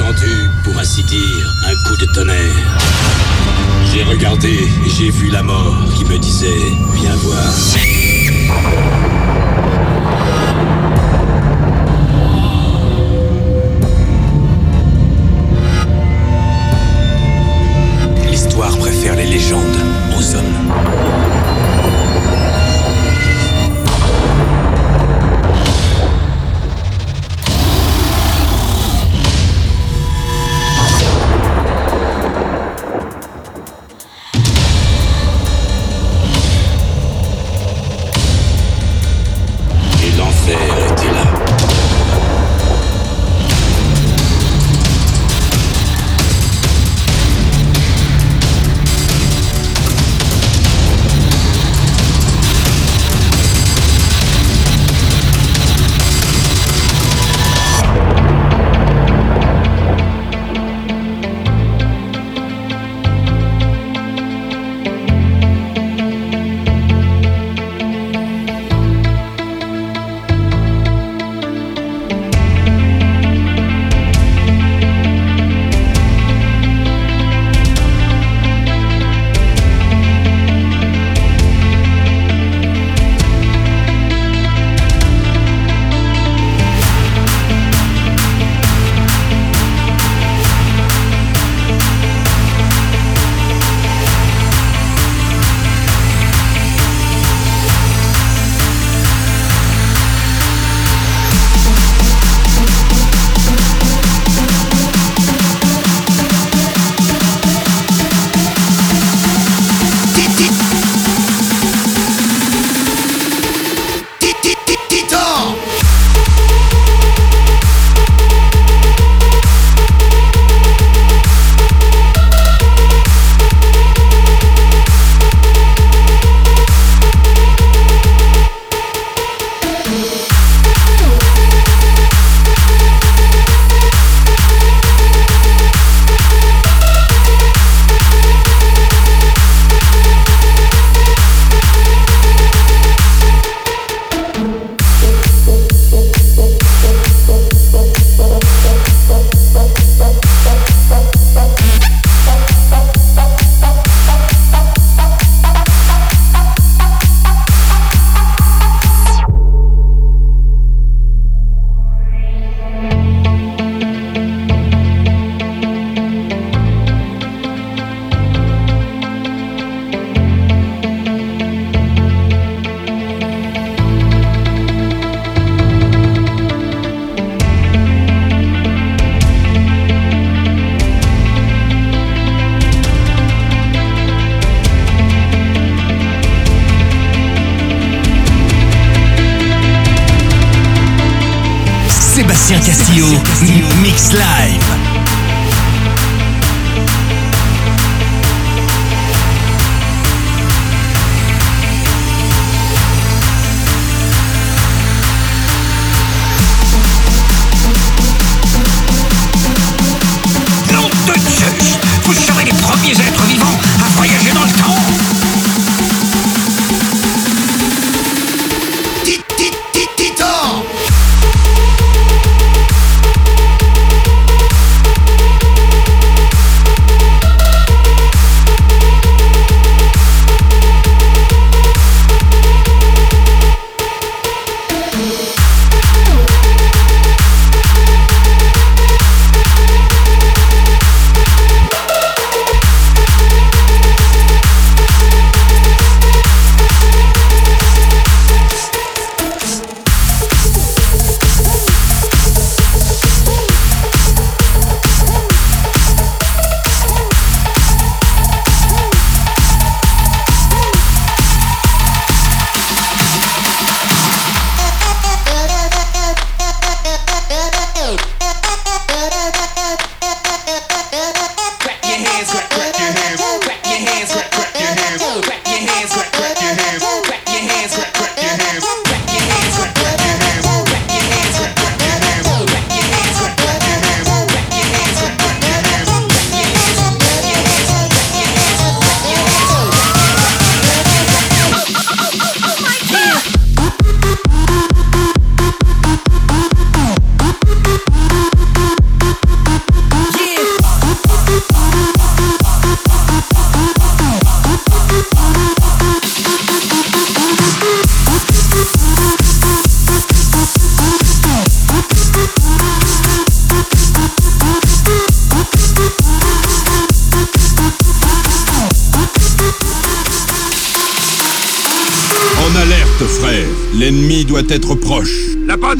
entendu, pour ainsi dire, un coup de tonnerre. J'ai regardé et j'ai vu la mort qui me disait Viens voir. L'histoire préfère les légendes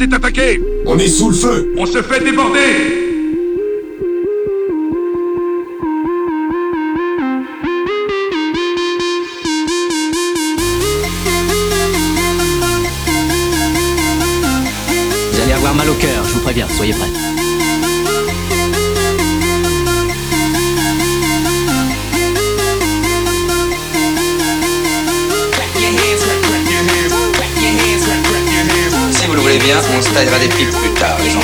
Est attaquée On est sous le feu. On se fait déborder. Vous allez avoir mal au cœur, je vous préviens, soyez prêts. Des piles plus tard.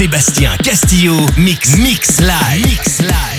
Sébastien Castillo, mix, mix live. Mix live.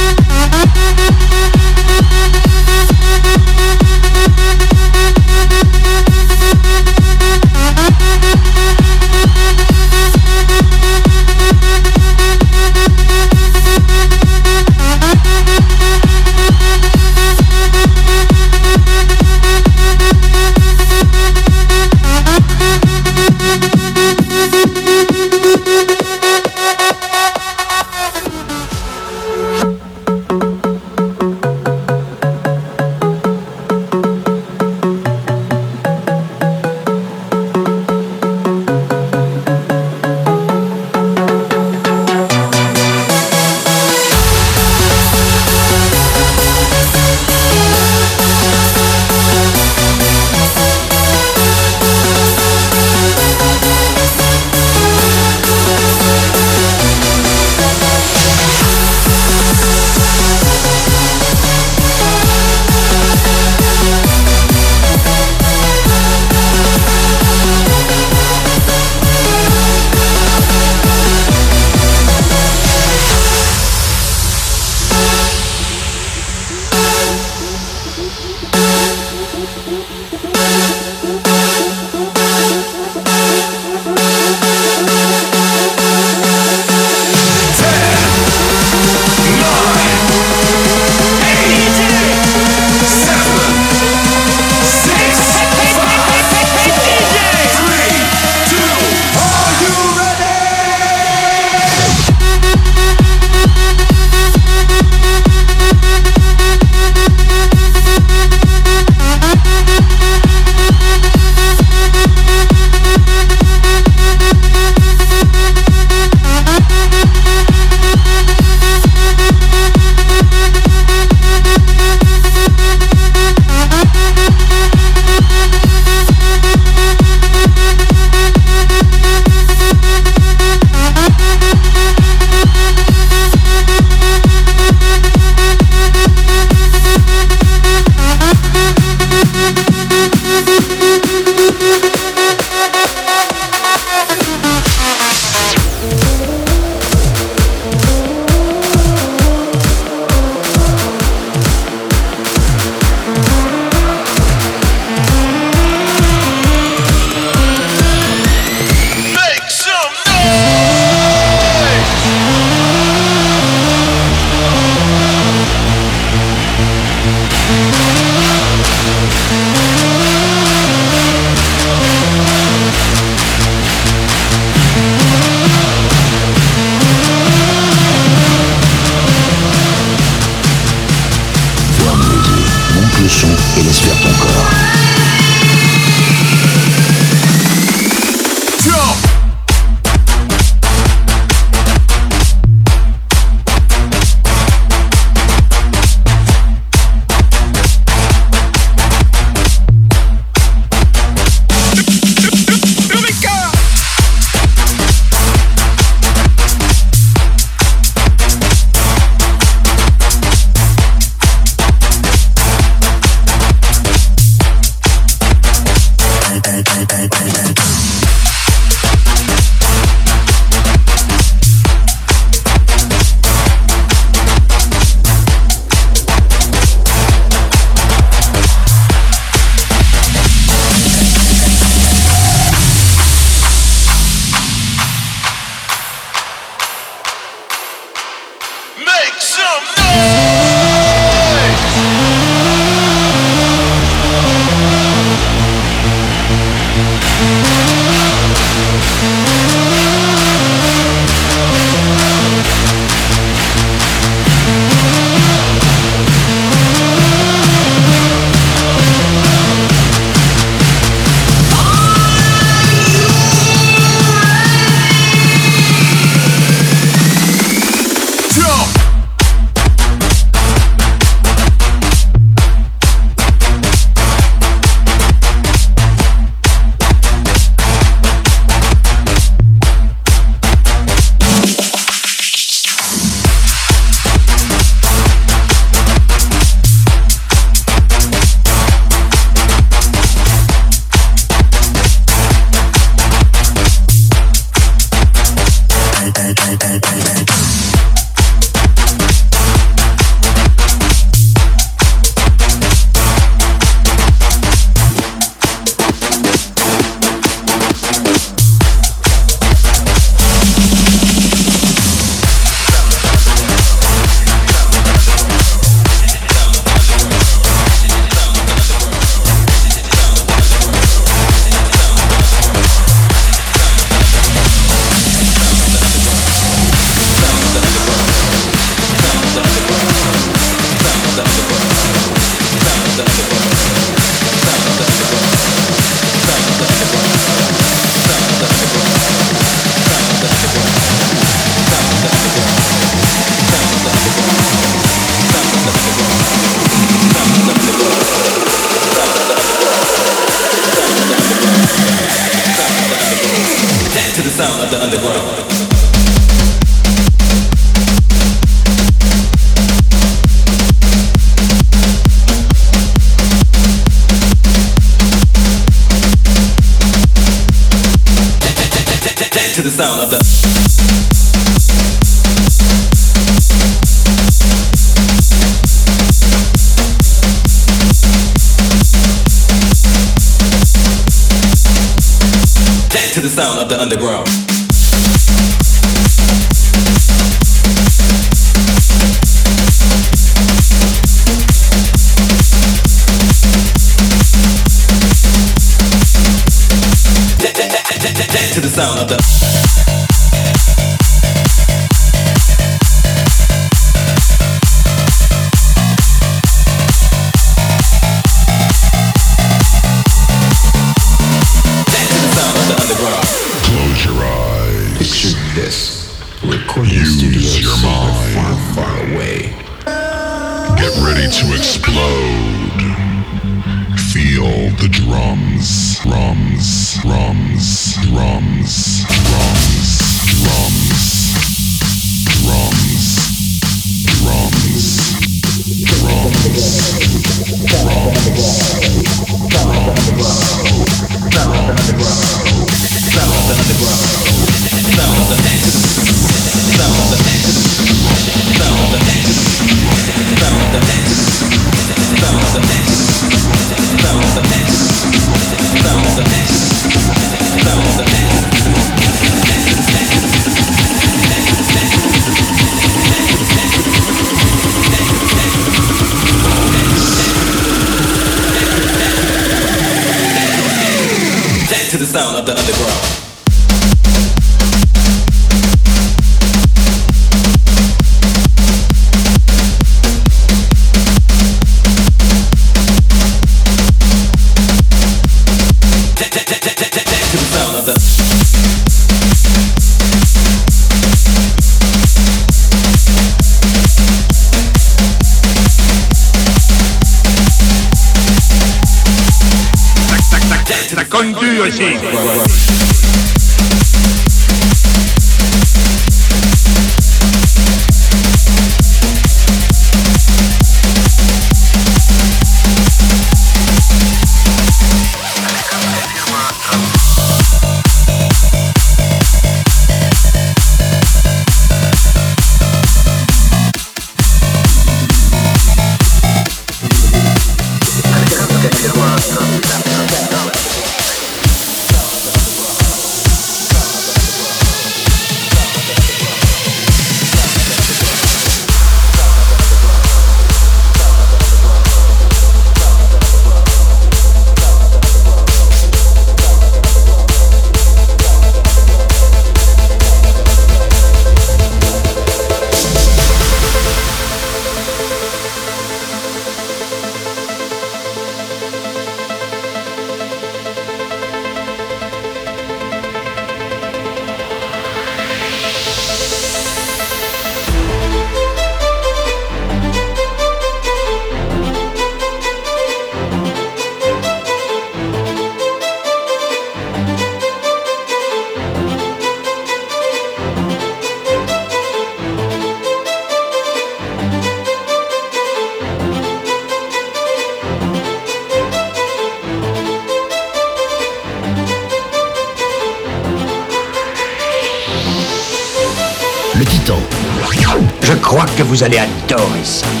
Crois que vous allez adorer ça.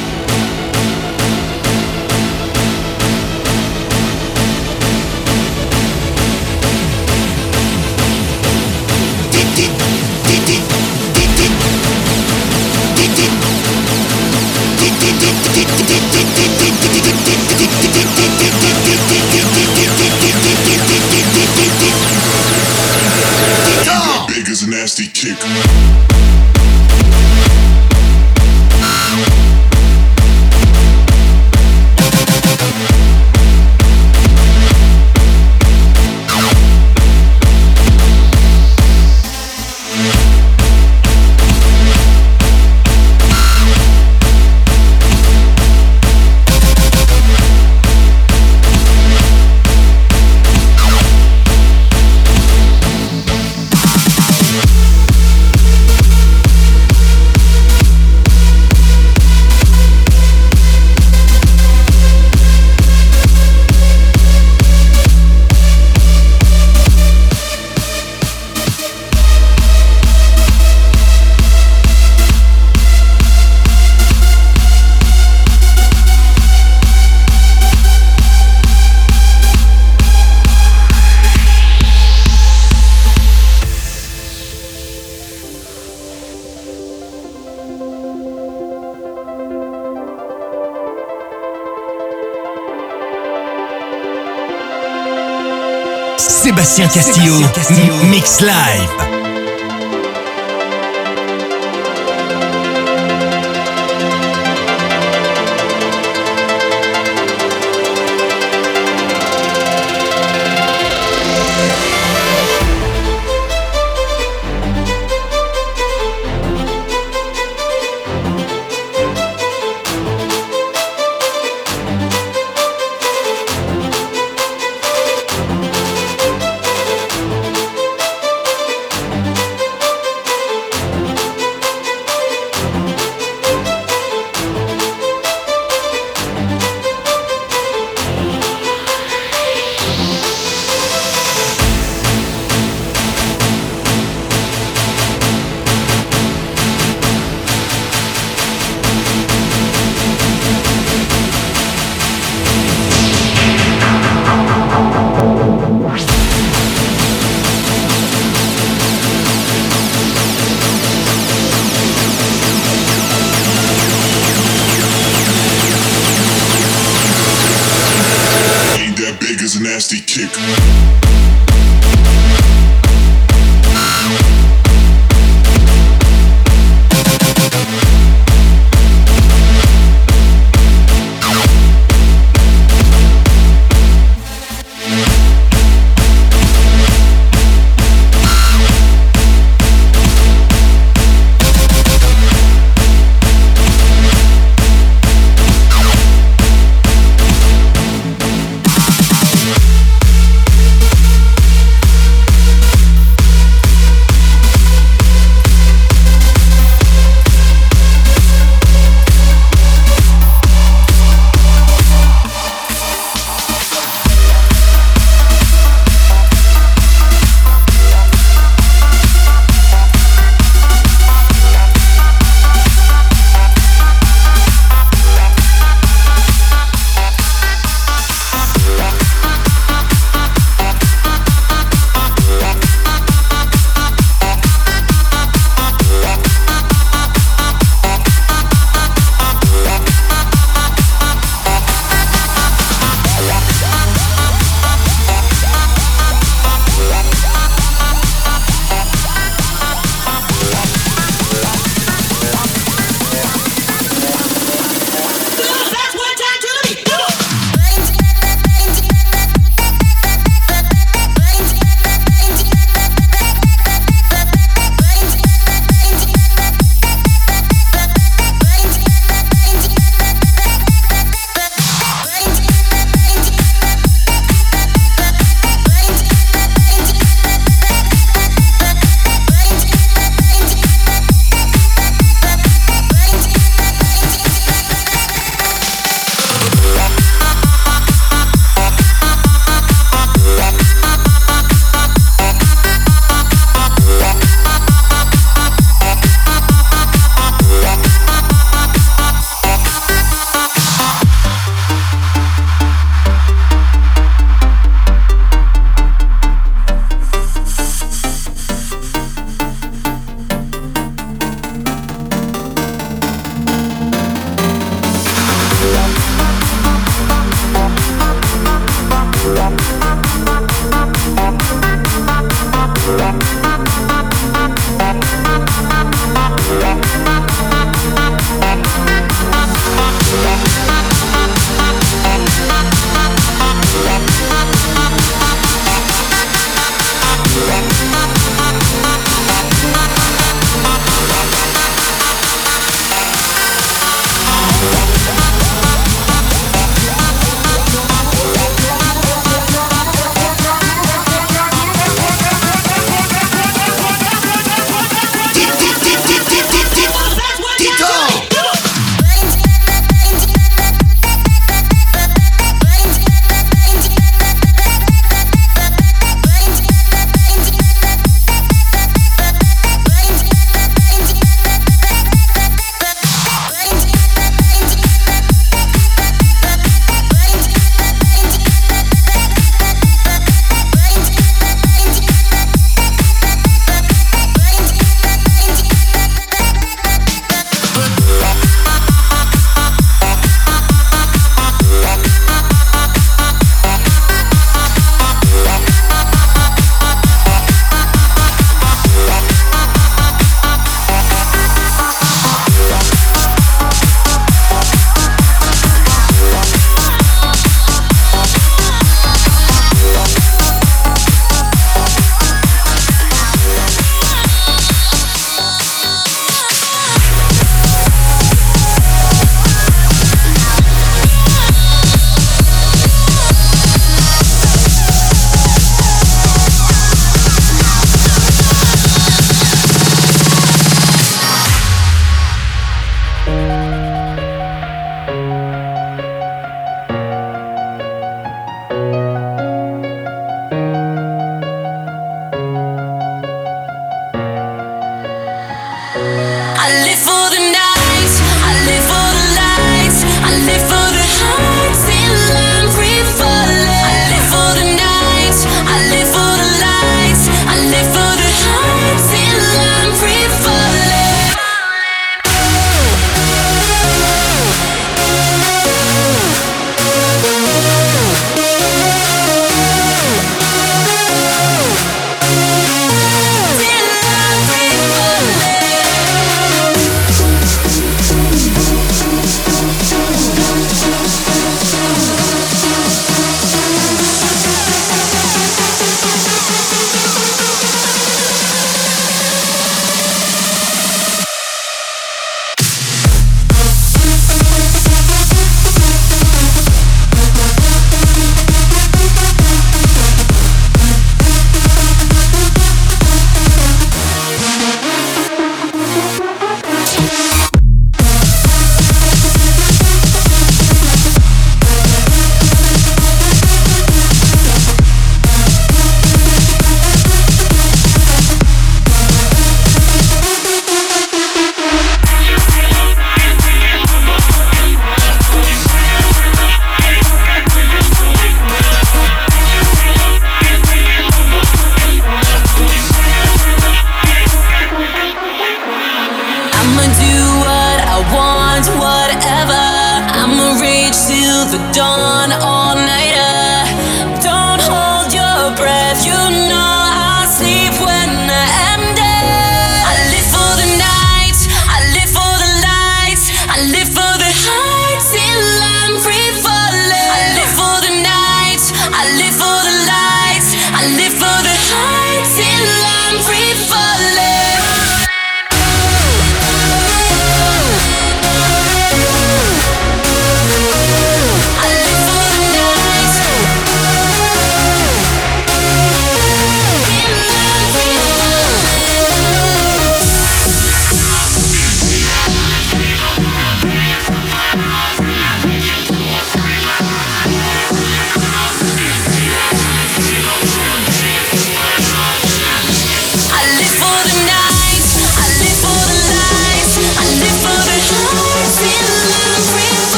Sébastien Castillo, Mix Live.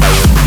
Bye.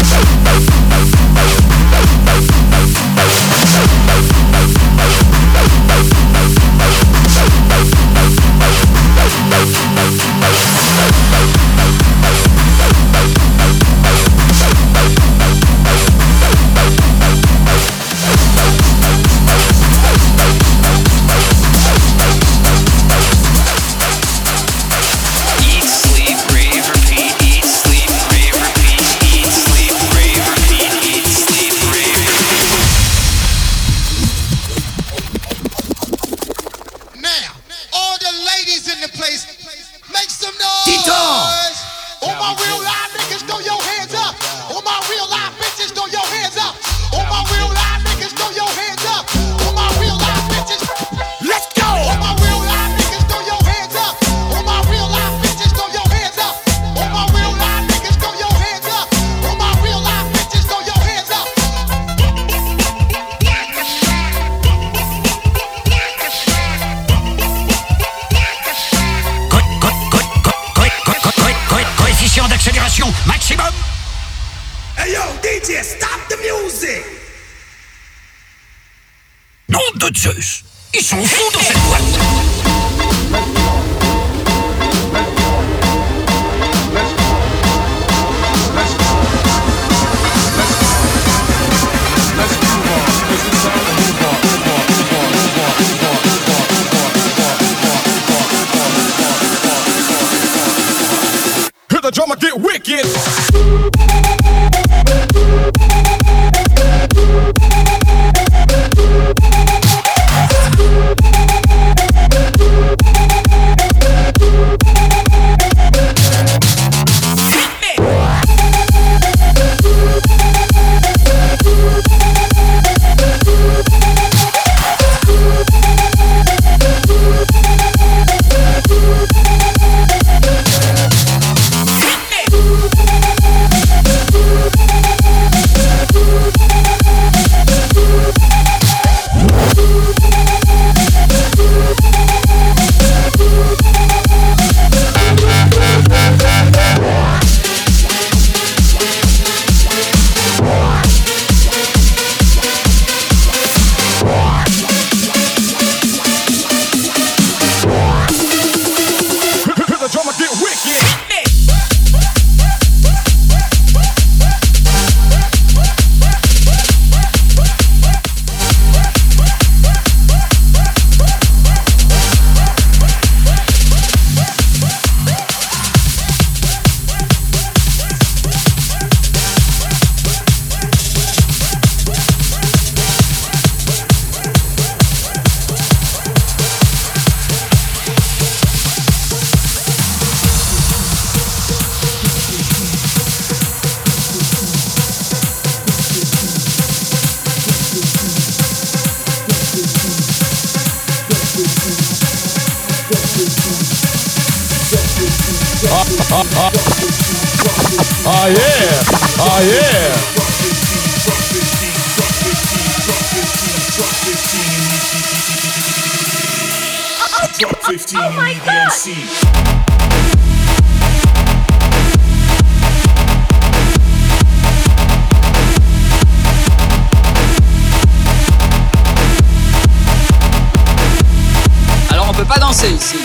Zeus. Ils sont fous dans cette boîte the drummer get wicked. On peut pas danser ici.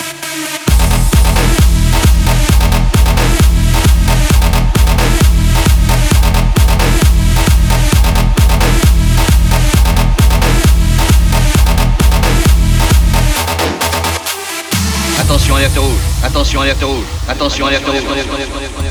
Attention, alerte rouge. Attention, alerte rouge. Attention, alerte rouge.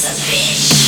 Sébastien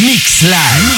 mix, live.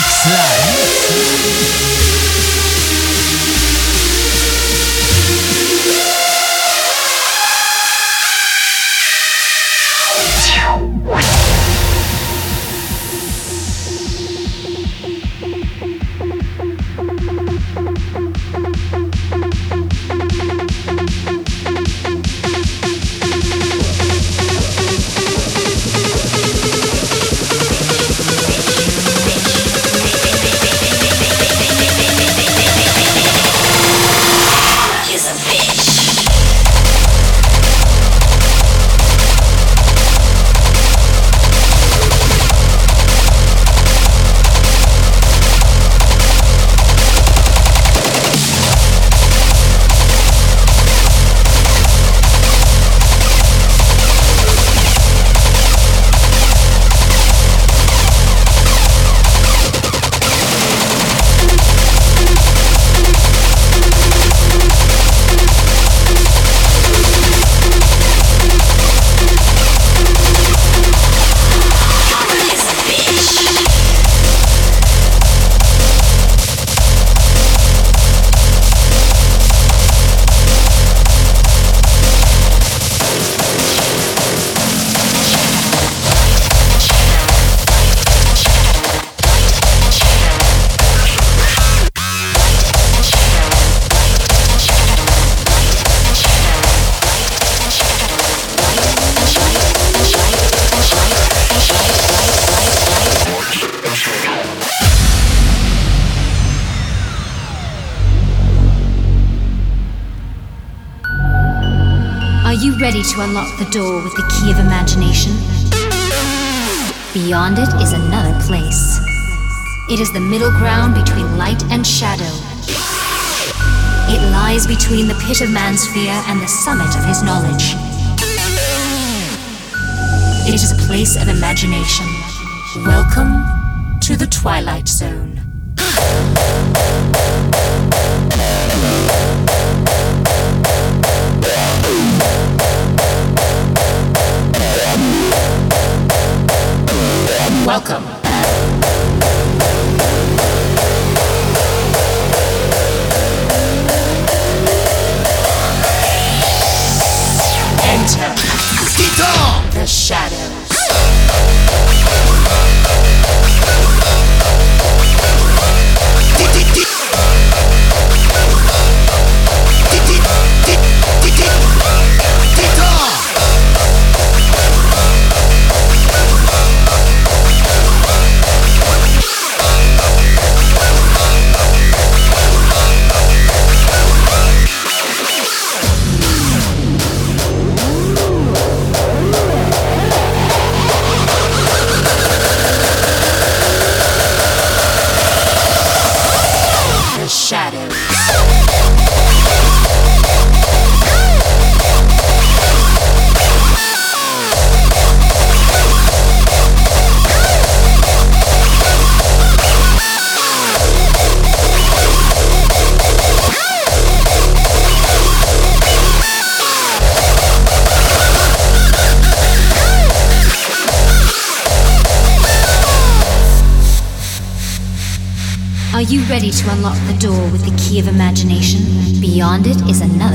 To unlock the door with the key of imagination? Beyond it is another place. It is the middle ground between light and shadow. It lies between the pit of man's fear and the summit of his knowledge. It is a place of imagination. Welcome to the Twilight Zone. Ready to unlock the door with the key of imagination? Beyond it is another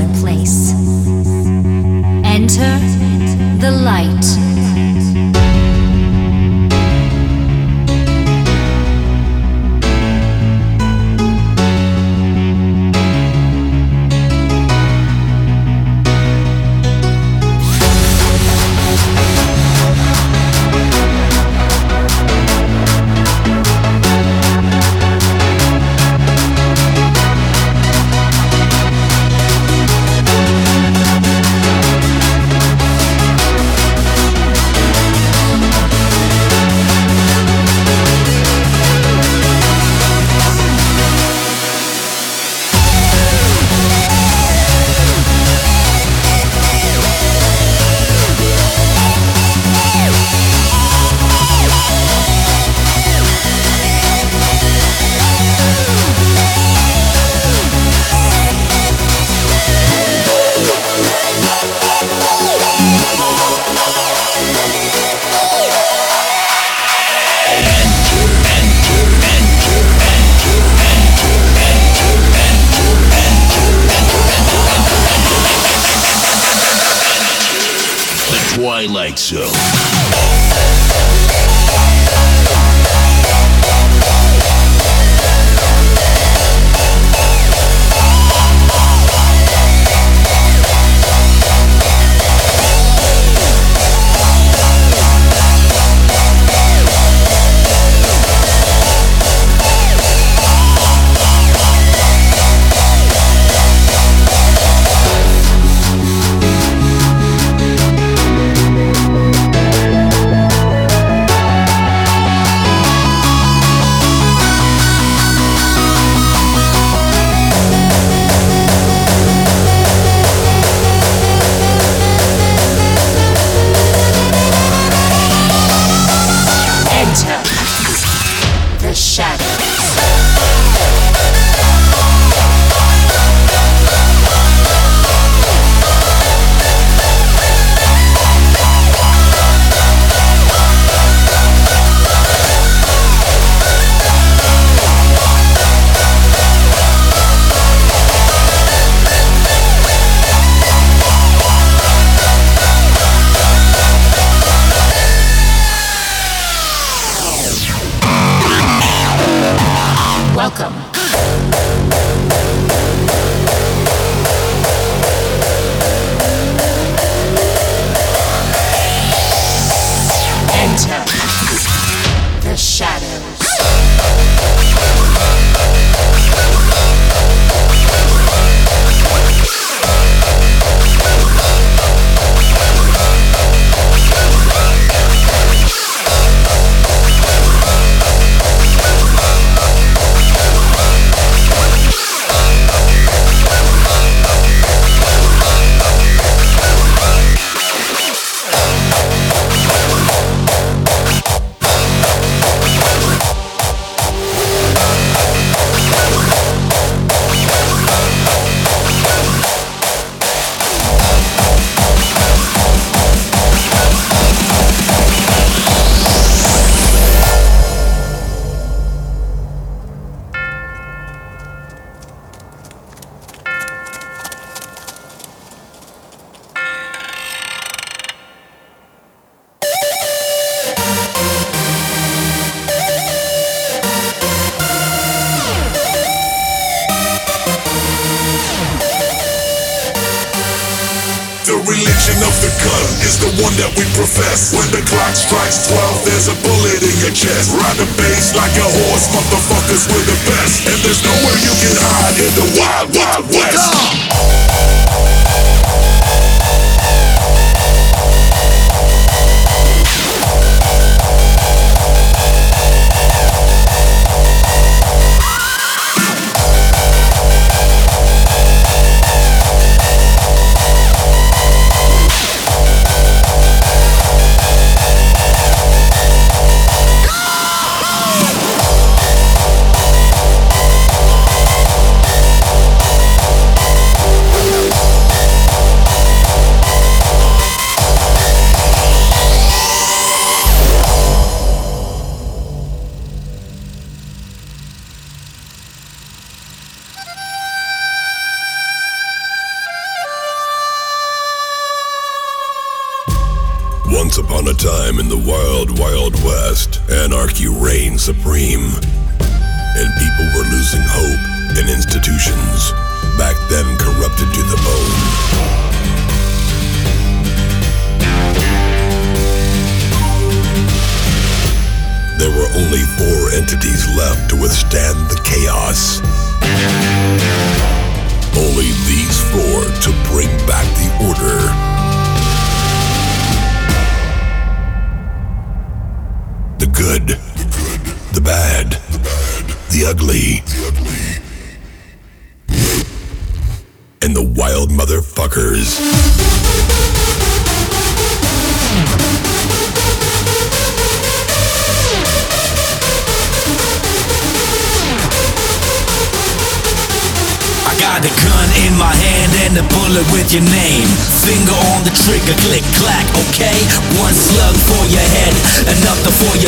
gun is the one that we profess. When the clock strikes 12, there's a bullet in your chest. Ride the bass like a horse, motherfuckers, we're the best. And there's nowhere you can hide in the wild, wild west.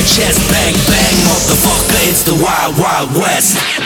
chest, bang, bang, motherfucker, it's the wild, wild west.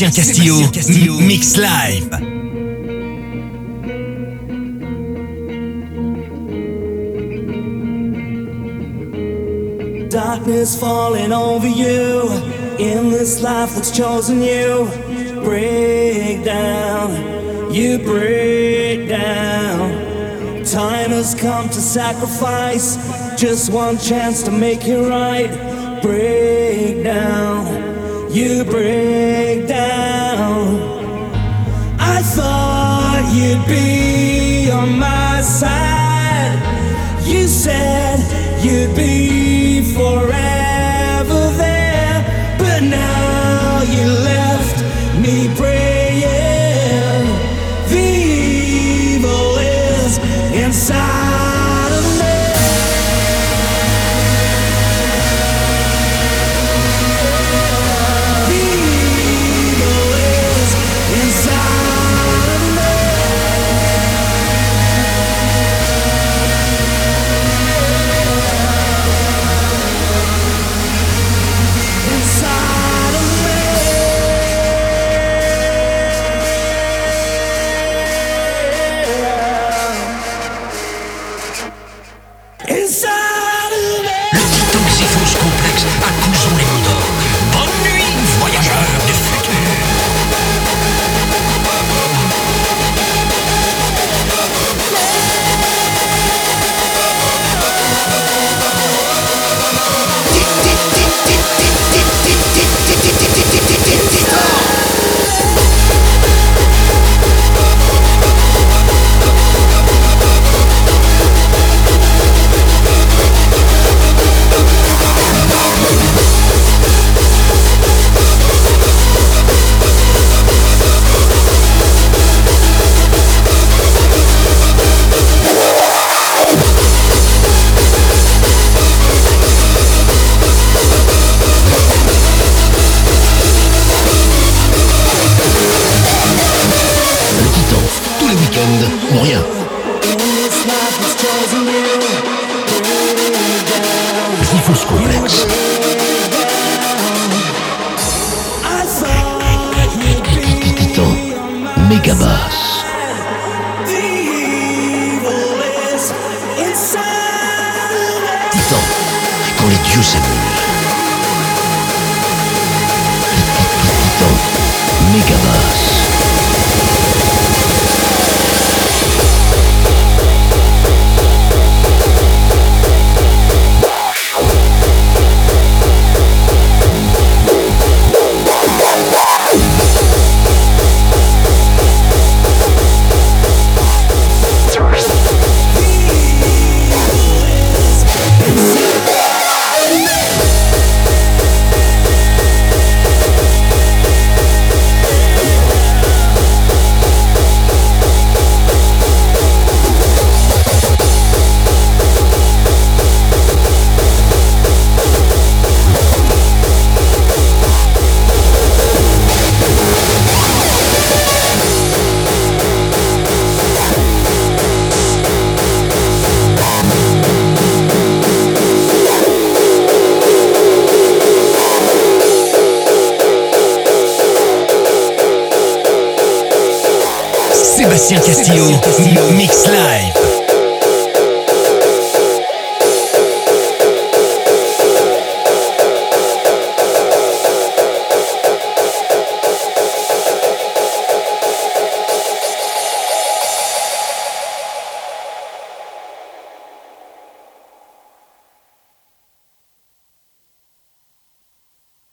Sébastien Castillo, Mix Live. Darkness falling over you in this life that's chosen you. Break down, you break down. Time has come to sacrifice just one chance to make it right. Break down, you break down. You'd be on my side. You said you'd be forever